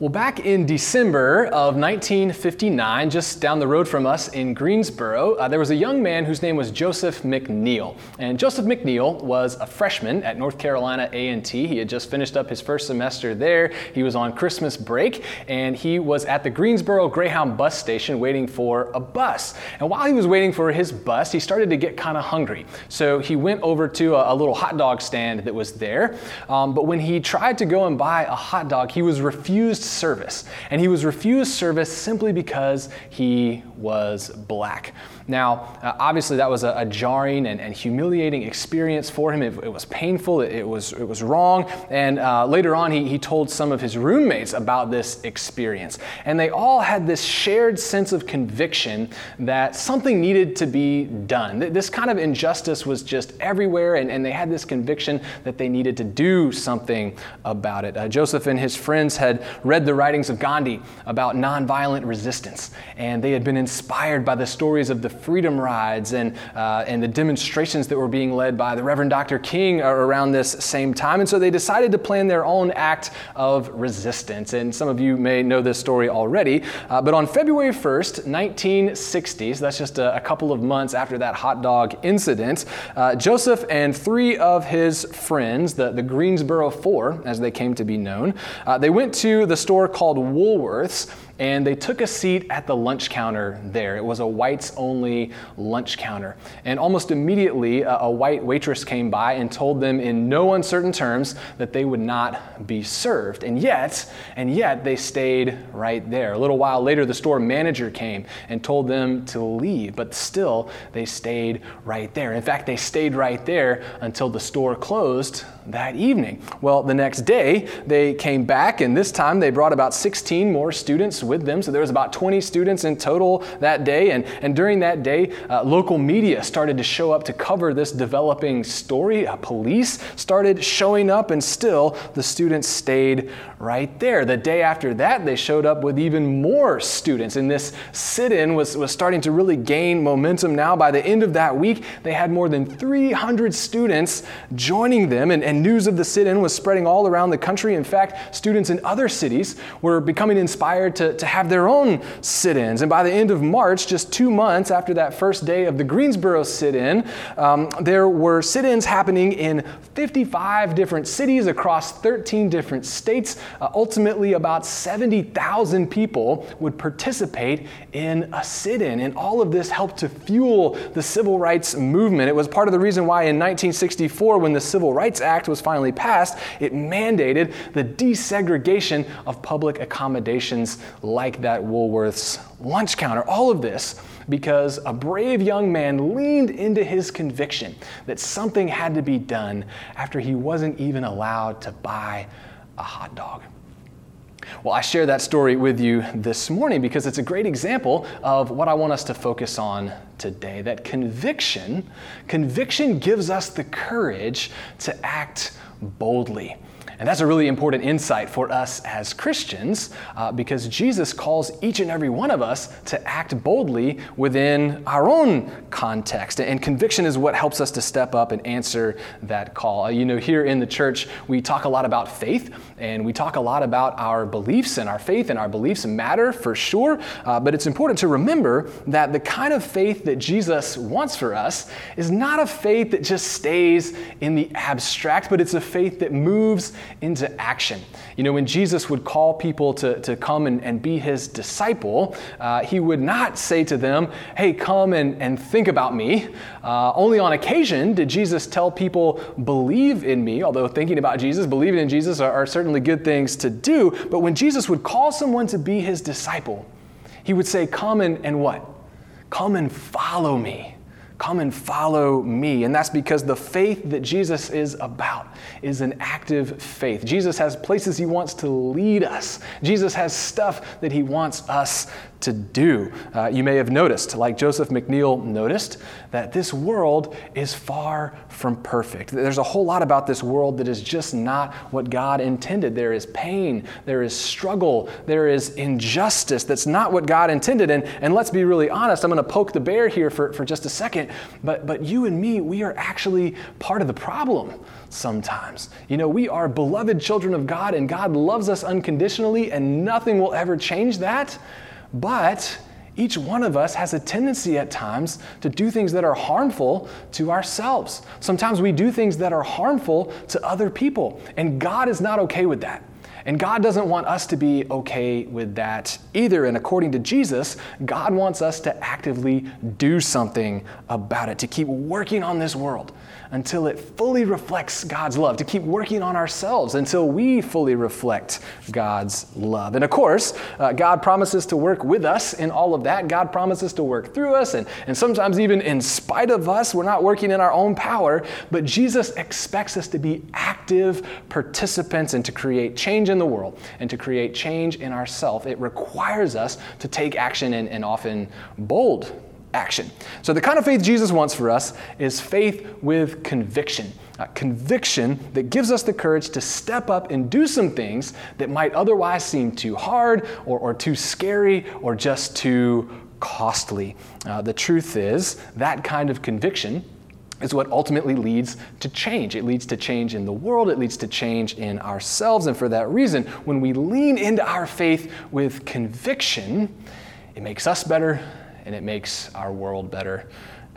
Well, back in December of 1959, just down the road from us in Greensboro, uh, there was a young man whose name was Joseph McNeil. And Joseph McNeil was a freshman at North Carolina A&T. He had just finished up his first semester there. He was on Christmas break, and he was at the Greensboro Greyhound bus station waiting for a bus. And while he was waiting for his bus, he started to get kind of hungry. So he went over to a, a, little hot dog stand that was there. Um, but when he tried to go and buy a hot dog, he was refused service. And he was refused service simply because he was black. Now, uh, obviously, that was a, a jarring and, and, humiliating experience for him. It, it was painful, it, it, was, it was wrong. And uh, later on, he, he told some of his roommates about this experience. And they all had this shared sense of conviction that something needed to be done. This kind of injustice was just everywhere, and, and they had this conviction that they needed to do something about it. Uh, Joseph and his friends had read the writings of Gandhi about nonviolent resistance, and they had been inspired by the stories of the freedom rides and, uh, and the demonstrations that were being led by the Reverend Dr. King around this same time. And so they decided to plan their own act of resistance. And some of you may know this story already. Uh, but on February 1st, 1960, so that's just a, a, couple of months after that hot dog incident, uh, Joseph and three of his friends, the, the Greensboro Four, as they came to be known, uh, they went to the store called Woolworths and they took a seat at the lunch counter there. It was a whites only lunch counter. And almost immediately, a, a, white waitress came by and told them in no uncertain terms that they would not be served. And yet, and yet they stayed right there. A little while later, the store manager came and told them to leave, but still they stayed right there. In fact, they stayed right there until the store closed that evening. Well, the next day, they came back, and this time they brought about 16 more students with them. So there was about 20 students in total that day. And, and during that day, uh, local media started to show up to cover this developing story. Uh, police started showing up, and still the students stayed right there. The day after that, they showed up with even more students. And this sit in was, was starting to really gain momentum now. By the end of that week, they had more than 300 students joining them. And, and news of the sit in was spreading all around the country. In fact, students in other cities were becoming inspired to, to have their own sit ins. And by the end of March, just two months after that first day of the Greensboro sit in, um, there were sit ins happening in 55 different cities across 13 different states. Uh, ultimately, about 70,000 people would participate in a sit in. And all of this helped to fuel the civil rights movement. It was part of the reason why in 1964, when the Civil Rights Act was finally passed, it mandated the desegregation of public accommodations like that Woolworth's lunch counter. All of this because a brave young man leaned into his conviction that something had to be done after he wasn't even allowed to buy a hot dog. Well, I share that story with you this morning because it's a great example of what I want us to focus on today. That conviction, conviction gives us the courage to act boldly. And that's a really important insight for us as Christians uh, because Jesus calls each and every one of us to act boldly within our own context. And conviction is what helps us to step up and answer that call. Uh, you know, here in the church, we talk a lot about faith and we talk a lot about our beliefs, and our faith and our beliefs matter for sure. Uh, but it's important to remember that the kind of faith that Jesus wants for us is not a faith that just stays in the abstract, but it's a faith that moves into action. You know, when Jesus would call people to, to come and, and be his disciple, uh, he would not say to them, Hey, come and, and think about me. Uh, only on occasion did Jesus tell people, Believe in me, although thinking about Jesus, believing in Jesus are, are certainly good things to do. But when Jesus would call someone to be his disciple, he would say, Come and, and what? Come and follow me. Come and follow me. And that's because the faith that Jesus is about is an active faith. Jesus has places he wants to lead us, Jesus has stuff that he wants us to do. Uh, you may have noticed, like Joseph McNeil noticed, that this world is far from perfect. There's a whole lot about this world that is just not what God intended. There is pain, there is struggle, there is injustice that's not what God intended. And, and let's be really honest, I'm going to poke the bear here for, for just a second, but, but you and me, we are actually part of the problem sometimes. You know, we are beloved children of God, and God loves us unconditionally, and nothing will ever change that. But each one of us has a tendency at times to do things that are harmful to ourselves. Sometimes we do things that are harmful to other people, and God is not okay with that. And God doesn't want us to be okay with that either. And according to Jesus, God wants us to actively do something about it, to keep working on this world until it fully reflects God's love, to keep working on ourselves until we fully reflect God's love. And of course, uh, God promises to work with us in all of that. God promises to work through us, and, and sometimes even in spite of us, we're not working in our own power, but Jesus expects us to be active participants and to create change in the world and to create change in ourselves. It requires us to take action and, and often bold action. So, the kind of faith Jesus wants for us is faith with conviction. A conviction that gives us the courage to step up and do some things that might otherwise seem too hard or, or too scary or just too costly. Uh, the truth is, that kind of conviction is what ultimately leads to change. It leads to change in the world, it leads to change in ourselves. And for that reason, when we lean into our faith with conviction, it makes us better and it makes our world better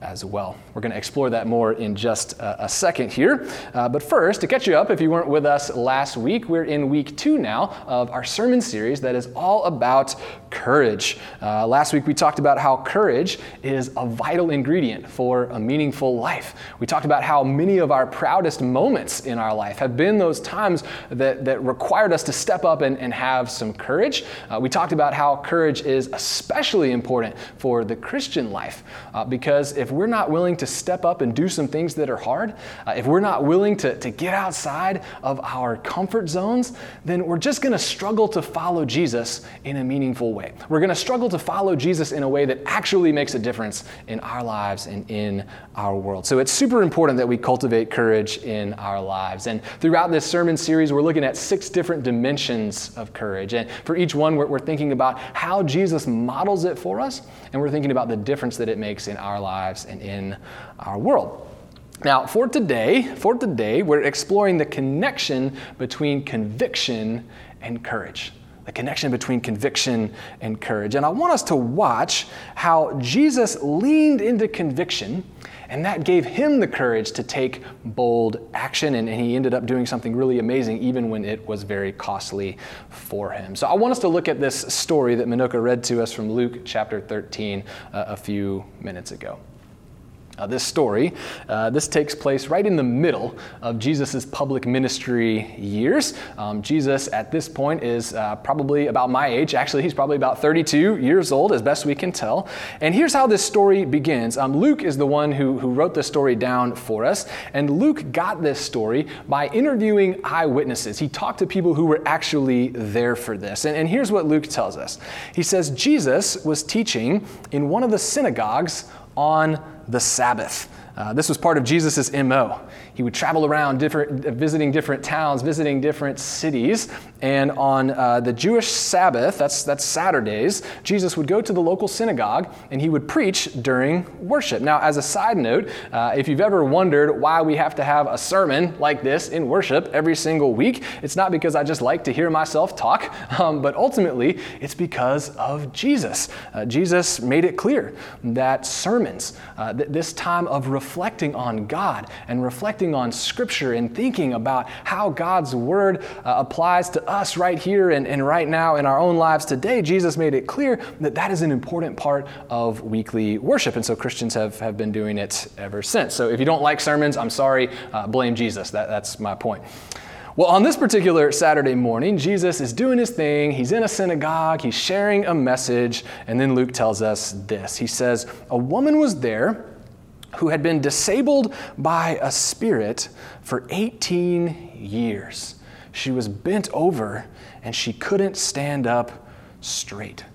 as well. We're going to explore that more in just a, a second here. Uh, but first, to catch you up, if you weren't with us last week, we're in week two now of our sermon series that is all about courage. Uh, last week, we talked about how courage is a vital ingredient for a meaningful life. We talked about how many of our proudest moments in our life have been those times that, that required us to step up and, and have some courage. Uh, we talked about how courage is especially important for the Christian life uh, because if we're not willing to step up and do some things that are hard, uh, if we're not willing to, to get outside of our comfort zones, then we're just going to struggle to follow Jesus in a meaningful way. We're going to struggle to follow Jesus in a way that actually makes a difference in our lives and in our world. So it's super important that we cultivate courage in our lives. And throughout this sermon series, we're looking at six different dimensions of courage. And for each one, we're, we're thinking about how Jesus models it for us, and we're thinking about the difference that it makes in our lives and in our world. Now, for today, for today, we're exploring the connection between conviction and courage. The connection between conviction and courage. And I want us to watch how Jesus leaned into conviction, and that gave him the courage to take bold action. And, and, he ended up doing something really amazing, even when it was very costly for him. So I want us to look at this story that Minoka read to us from Luke chapter 13 uh, a few minutes ago. Uh, this story, uh, this takes place right in the middle of Jesus' public ministry years. Um, Jesus, at this point, is uh, probably about my age. Actually, he's probably about 32 years old, as best we can tell. And here's how this story begins. Um, Luke is the one who, who wrote this story down for us. And Luke got this story by interviewing eyewitnesses. He talked to people who were actually there for this. And, and here's what Luke tells us He says, Jesus was teaching in one of the synagogues on the Sabbath. Uh, this was part of Jesus' MO. He would travel around different, visiting different towns, visiting different cities, and on uh, the Jewish Sabbath, that's, that's Saturdays, Jesus would go to the local synagogue and he would preach during worship. Now, as a side note, uh, if you've ever wondered why we have to have a sermon like this in worship every single week, it's not because I just like to hear myself talk, um, but ultimately it's because of Jesus. Uh, Jesus made it clear that sermons, uh, th- this time of reflecting on God and reflecting on Scripture and thinking about how God's Word uh, applies to us right here and, and right now in our own lives today, Jesus made it clear that that is an important part of weekly worship. And so Christians have, have been doing it ever since. So if you don't like sermons, I'm sorry, uh, blame Jesus. That, that's my point. Well, on this particular Saturday morning, Jesus is doing his thing. He's in a synagogue, he's sharing a message, and then Luke tells us this. He says, A woman was there who had been disabled by a spirit for 18 years. She was bent over and she couldn't stand up straight.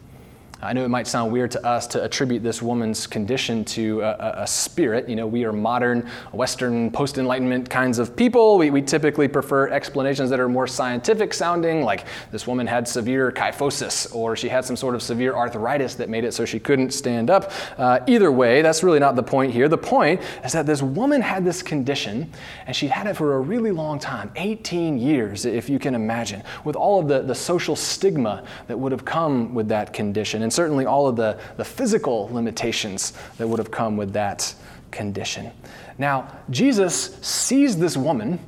I know it might sound weird to us to attribute this woman's condition to a, a spirit. You know, we are modern, Western, post Enlightenment kinds of people. We, we, typically prefer explanations that are more scientific sounding, like this woman had severe kyphosis or she had some sort of severe arthritis that made it so she couldn't stand up. Uh, either way, that's really not the point here. The point is that this woman had this condition and she'd had it for a really long time 18 years, if you can imagine, with all of the, the social stigma that would have come with that condition and certainly all of the, the physical limitations that would have come with that condition. Now, Jesus sees this woman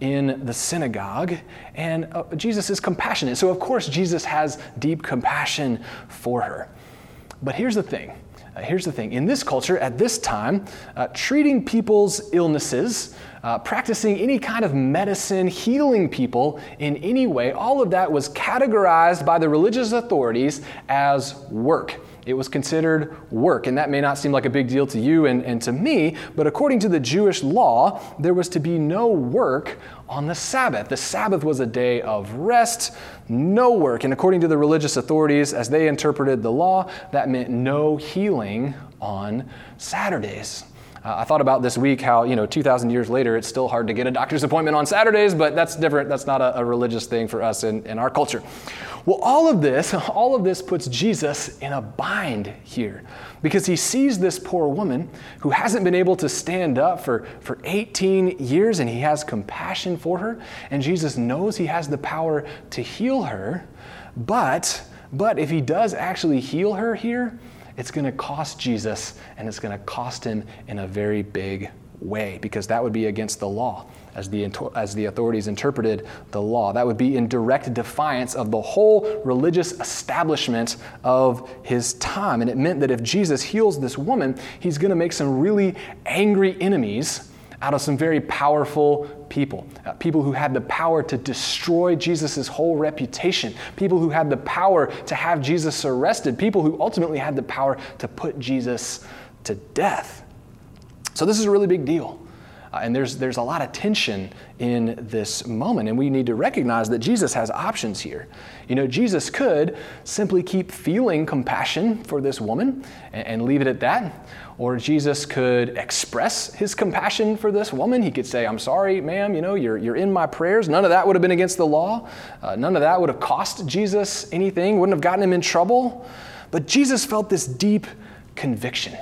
in the synagogue, and uh, Jesus is compassionate. So, of course, Jesus has deep compassion for her. But here's the thing. Uh, here's the thing. In this culture, at this time, uh, treating people's illnesses, uh, practicing any kind of medicine, healing people in any way, all of that was categorized by the religious authorities as work. It was considered work, and that may not seem like a big deal to you and, and to me, but according to the Jewish law, there was to be no work on the Sabbath. The Sabbath was a day of rest, no work. And according to the religious authorities, as they interpreted the law, that meant no healing on Saturdays. Uh, I thought about this week how, you know, 2,000 years later, it's still hard to get a doctor's appointment on Saturdays, but that's different. That's not a, a religious thing for us in, in our culture. Well, all of this, all of this puts Jesus in a bind here because he sees this poor woman who hasn't been able to stand up for, for 18 years and he has compassion for her. And Jesus knows he has the power to heal her. But, but if he does actually heal her here, it's going to cost Jesus and it's going to cost him in a very big way because that would be against the law as the, as the authorities interpreted the law. That would be in direct defiance of the whole religious establishment of his time. And it meant that if Jesus heals this woman, he's going to make some really angry enemies out of some very powerful people. Uh, people who had the power to destroy Jesus' whole reputation. People who had the power to have Jesus arrested. People who ultimately had the power to put Jesus to death. So, this is a really big deal. Uh, and there's, there's a lot of tension in this moment. And we need to recognize that Jesus has options here. You know, Jesus could simply keep feeling compassion for this woman and, and leave it at that. Or Jesus could express his compassion for this woman. He could say, I'm sorry, ma'am, you know, you're, you're in my prayers. None of that would have been against the law. Uh, none of that would have cost Jesus anything, wouldn't have gotten him in trouble. But Jesus felt this deep conviction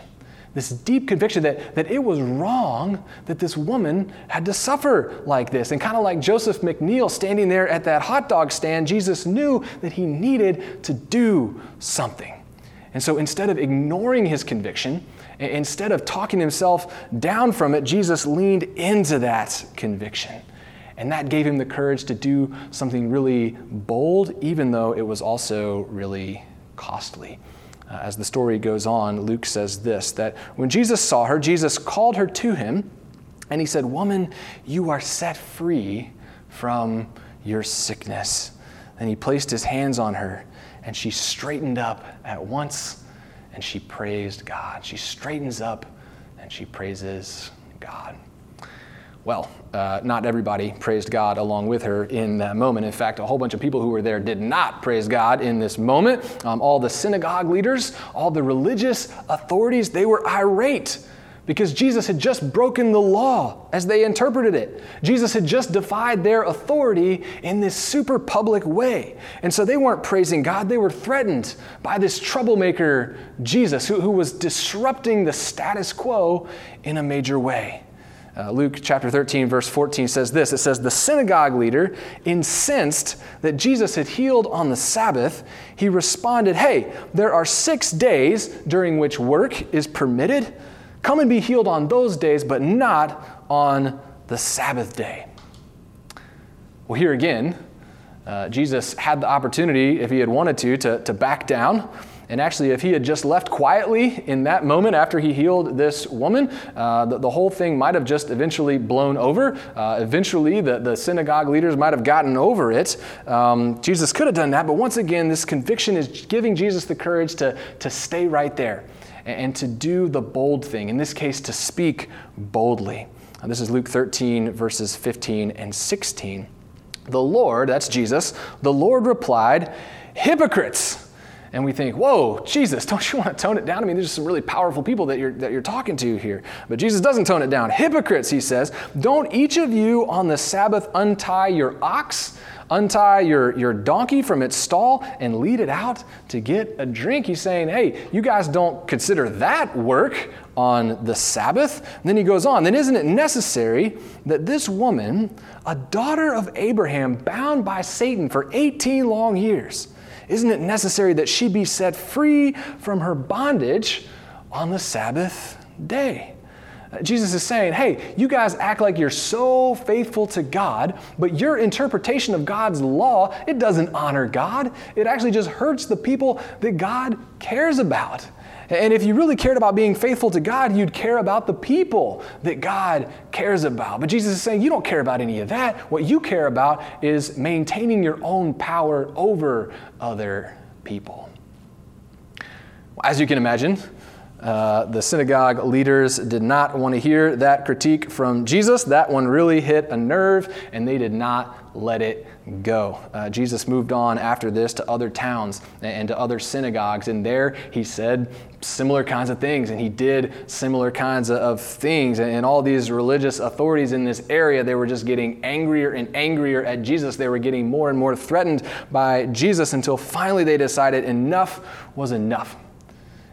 this deep conviction that, that it was wrong that this woman had to suffer like this. And kind of like Joseph McNeil standing there at that hot dog stand, Jesus knew that he needed to do something. And so instead of ignoring his conviction, instead of talking himself down from it, Jesus leaned into that conviction. And that gave him the courage to do something really bold, even though it was also really costly. Uh, as the story goes on, Luke says this that when Jesus saw her, Jesus called her to him and he said, Woman, you are set free from your sickness. And he placed his hands on her and she straightened up at once and she praised God. She straightens up and she praises God. Well, uh, not everybody praised God along with her in that moment. In fact, a whole bunch of people who were there did not praise God in this moment. Um, all the synagogue leaders, all the religious authorities, they were irate because Jesus had just broken the law as they interpreted it. Jesus had just defied their authority in this super public way. And so they weren't praising God, they were threatened by this troublemaker, Jesus, who, who was disrupting the status quo in a major way. Uh, Luke chapter 13, verse 14 says this It says, The synagogue leader, incensed that Jesus had healed on the Sabbath, he responded, Hey, there are six days during which work is permitted. Come and be healed on those days, but not on the Sabbath day. Well, here again, uh, Jesus had the opportunity, if he had wanted to, to, to back down and actually, if he had just left quietly in that moment after he healed this woman, uh, the, the, whole thing might have just eventually blown over. Uh, eventually, the, the synagogue leaders might have gotten over it. Um, Jesus could have done that, but once again, this conviction is giving Jesus the courage to, to stay right there and to do the bold thing, in this case, to speak boldly. this is Luke 13, verses 15 and 16. The Lord, that's Jesus, the Lord replied, Hypocrites! And we think, whoa, Jesus, don't you want to tone it down? I mean, there's some really powerful people that you're, that you're talking to here. But Jesus doesn't tone it down. Hypocrites, he says, don't each of you on the Sabbath untie your ox, untie your, your donkey from its stall, and lead it out to get a drink? He's saying, hey, you guys don't consider that work on the Sabbath. And then he goes on, then isn't it necessary that this woman, a daughter of Abraham, bound by Satan for 18 long years, isn't it necessary that she be set free from her bondage on the Sabbath day? Uh, Jesus is saying, hey, you guys act like you're so faithful to God, but your interpretation of God's law, it doesn't honor God. It actually just hurts the people that God cares about. And if you really cared about being faithful to God, you'd care about the people that God cares about. But Jesus is saying you don't care about any of that. What you care about is maintaining your own power over other people. As you can imagine, uh, the synagogue leaders did not want to hear that critique from Jesus. That one really hit a nerve, and they did not let it go. Uh, Jesus moved on after this to other towns and to other synagogues, and there he said similar kinds of things, and he did similar kinds of things. And all these religious authorities in this area, they were just getting angrier and angrier at Jesus. They were getting more and more threatened by Jesus until finally they decided enough was enough.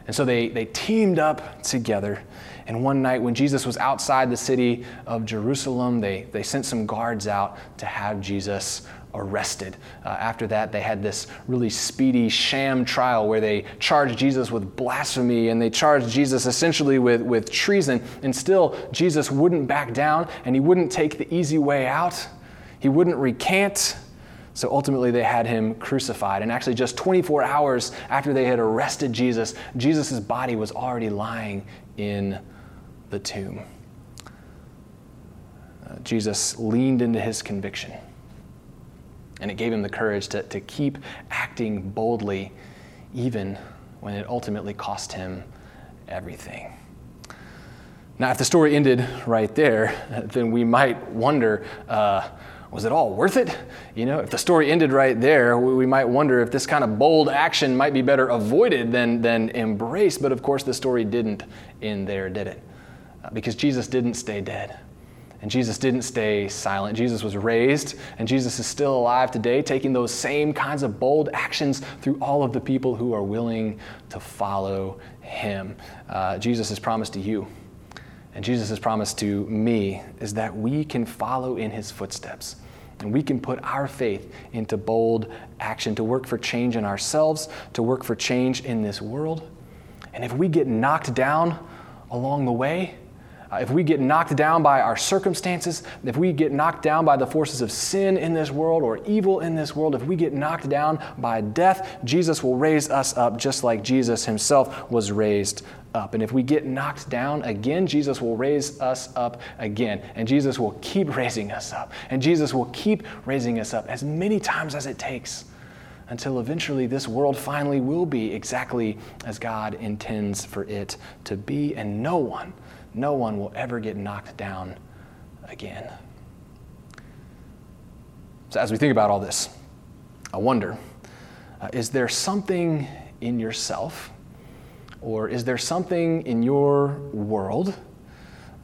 And so they, they teamed up together. And one night, when Jesus was outside the city of Jerusalem, they, they sent some guards out to have Jesus arrested. Uh, after that, they had this really speedy sham trial where they charged Jesus with blasphemy and they charged Jesus essentially with, with treason. And still, Jesus wouldn't back down and he wouldn't take the easy way out. He wouldn't recant. So ultimately, they had him crucified. And actually, just 24 hours after they had arrested Jesus, Jesus' body was already lying in the tomb. Uh, Jesus leaned into his conviction, and it gave him the courage to, to keep acting boldly, even when it ultimately cost him everything. Now, if the story ended right there, then we might wonder. Uh, was it all worth it? You know, if the story ended right there, we might wonder if this kind of bold action might be better avoided than, than embraced. But of course, the story didn't end there, did it? Uh, because Jesus didn't stay dead. And Jesus didn't stay silent. Jesus was raised, and Jesus is still alive today, taking those same kinds of bold actions through all of the people who are willing to follow him. Uh, Jesus has promised to you and Jesus' promise to me is that we can follow in his footsteps. And we can put our faith into bold action to work for change in ourselves, to work for change in this world. And if we get knocked down along the way, uh, if we get knocked down by our circumstances, if we get knocked down by the forces of sin in this world or evil in this world, if we get knocked down by death, Jesus will raise us up just like Jesus himself was raised up. And if we get knocked down again, Jesus will raise us up again. And Jesus will keep raising us up. And Jesus will keep raising us up as many times as it takes until eventually this world finally will be exactly as God intends for it to be. And no one, no one will ever get knocked down again. So, as we think about all this, I wonder uh, is there something in yourself? Or is there something in your world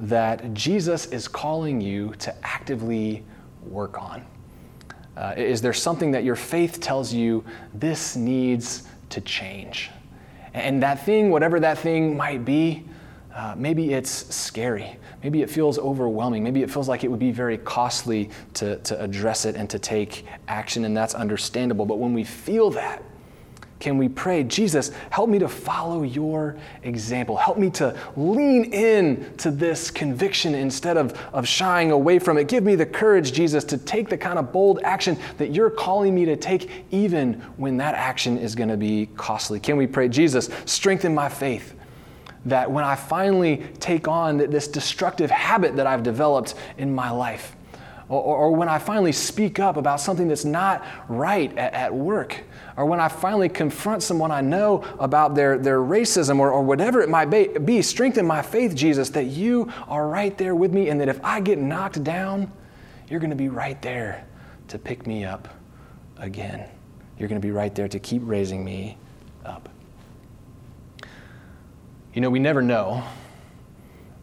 that Jesus is calling you to actively work on? Uh, is there something that your faith tells you this needs to change? And that thing, whatever that thing might be, uh, maybe it's scary. Maybe it feels overwhelming. Maybe it feels like it would be very costly to, to address it and to take action, and that's understandable. But when we feel that, can we pray, Jesus, help me to follow your example. Help me to lean in to this conviction instead of, of shying away from it. Give me the courage, Jesus, to take the kind of bold action that you're calling me to take, even when that action is going to be costly. Can we pray, Jesus, strengthen my faith? That when I finally take on this destructive habit that I've developed in my life, or, or, when I finally speak up about something that's not right at, at, work, or when I finally confront someone I know about their, their racism or, or whatever it might be, be, strengthen my faith, Jesus, that you are right there with me and that if I get knocked down, you're going to be right there to pick me up again. You're going to be right there to keep raising me up. You know, we never know.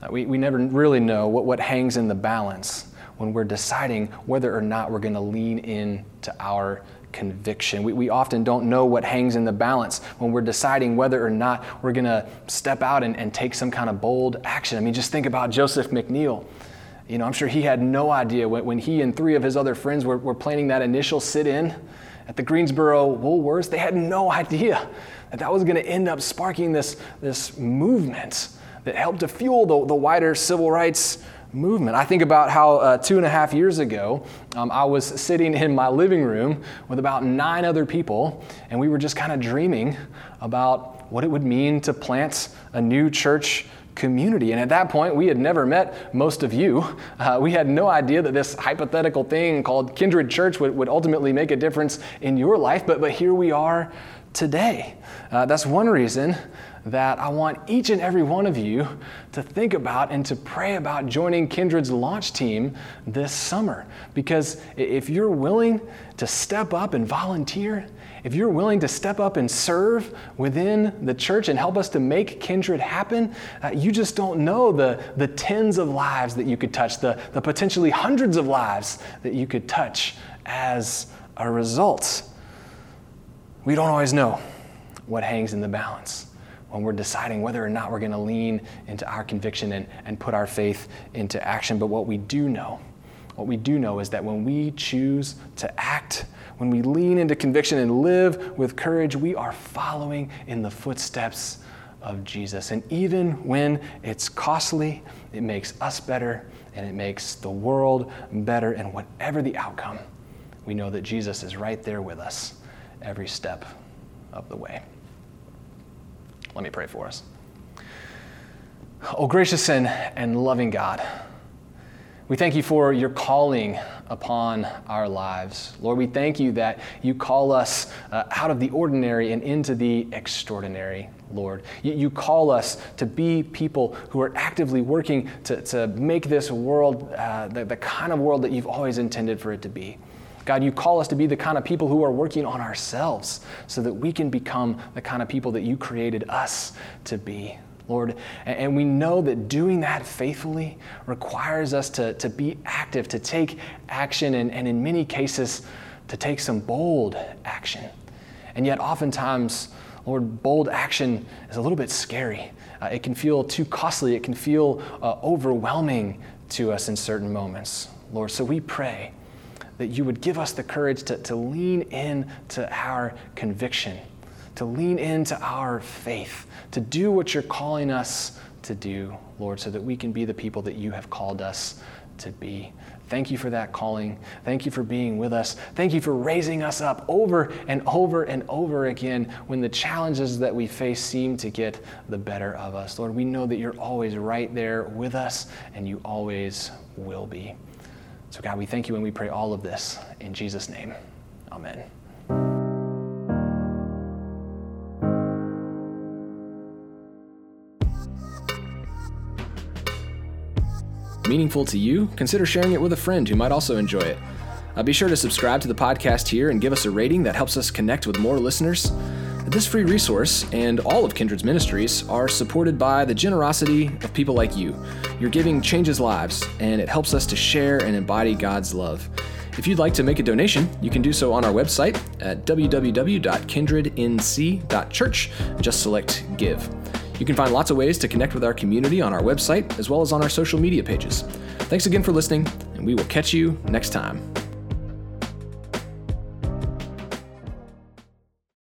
Uh, we, we never really know what, what hangs in the balance when we're deciding whether or not we're going to lean in to our conviction. We, we often don't know what hangs in the balance when we're deciding whether or not we're going to step out and, and take some kind of bold action. I mean, just think about Joseph McNeil. You know, I'm sure he had no idea when, when he and three of his other friends were, were planning that initial sit in at the Greensboro Woolworths. They had no idea that that was going to end up sparking this, this movement that helped to fuel the, the wider civil rights movement. I think about how uh, two and a half years ago, um, I was sitting in my living room with about nine other people, and we were just kind of dreaming about what it would mean to plant a new church community. And at that point, we had never met most of you. Uh, we had no idea that this hypothetical thing called Kindred Church would, would ultimately make a difference in your life, but, but here we are today. Uh, that's one reason that I want each and every one of you to think about and to pray about joining Kindred's launch team this summer. Because if you're willing to step up and volunteer, if you're willing to step up and serve within the church and help us to make Kindred happen, uh, you just don't know the, the tens of lives that you could touch, the, the potentially hundreds of lives that you could touch as a result. We don't always know what hangs in the balance when we're deciding whether or not we're going to lean into our conviction and, and put our faith into action. But what we do know, what we do know is that when we choose to act, when we lean into conviction and live with courage, we are following in the footsteps of Jesus. And even when it's costly, it makes us better and it makes the world better. And whatever the outcome, we know that Jesus is right there with us every step of the way. Let me pray for us. Oh, gracious and, and loving God, we thank you for your calling upon our lives. Lord, we thank you that you call us uh, out of the ordinary and into the extraordinary, Lord. You, you, call us to be people who are actively working to, to make this world uh, the, the kind of world that you've always intended for it to be. God, you call us to be the kind of people who are working on ourselves so that we can become the kind of people that you created us to be. Lord, and we know that doing that faithfully requires us to, to be active, to take action, and, and in many cases, to take some bold action. And yet, oftentimes, Lord, bold action is a little bit scary. Uh, it can feel too costly, it can feel uh, overwhelming to us in certain moments. Lord, so we pray that you would give us the courage to, to lean in to our conviction, to lean into our faith, to do what you're calling us to do, Lord, so that we can be the people that you have called us to be. Thank you for that calling. Thank you for being with us. Thank you for raising us up over and over and over again when the challenges that we face seem to get the better of us. Lord, we know that you're always right there with us and you always will be. So, God, we thank you and we pray all of this in Jesus' name. Amen. Meaningful to you? Consider sharing it with a friend who might also enjoy it. Uh, be sure to subscribe to the podcast here and give us a rating that helps us connect with more listeners. This free resource and all of Kindred's ministries are supported by the generosity of people like you. Your giving changes lives, and it helps us to share and embody God's love. If you'd like to make a donation, you can do so on our website at www.kindrednc.church just select Give. You can find lots of ways to connect with our community on our website as well as on our social media pages. Thanks again for listening, and we will catch you next time.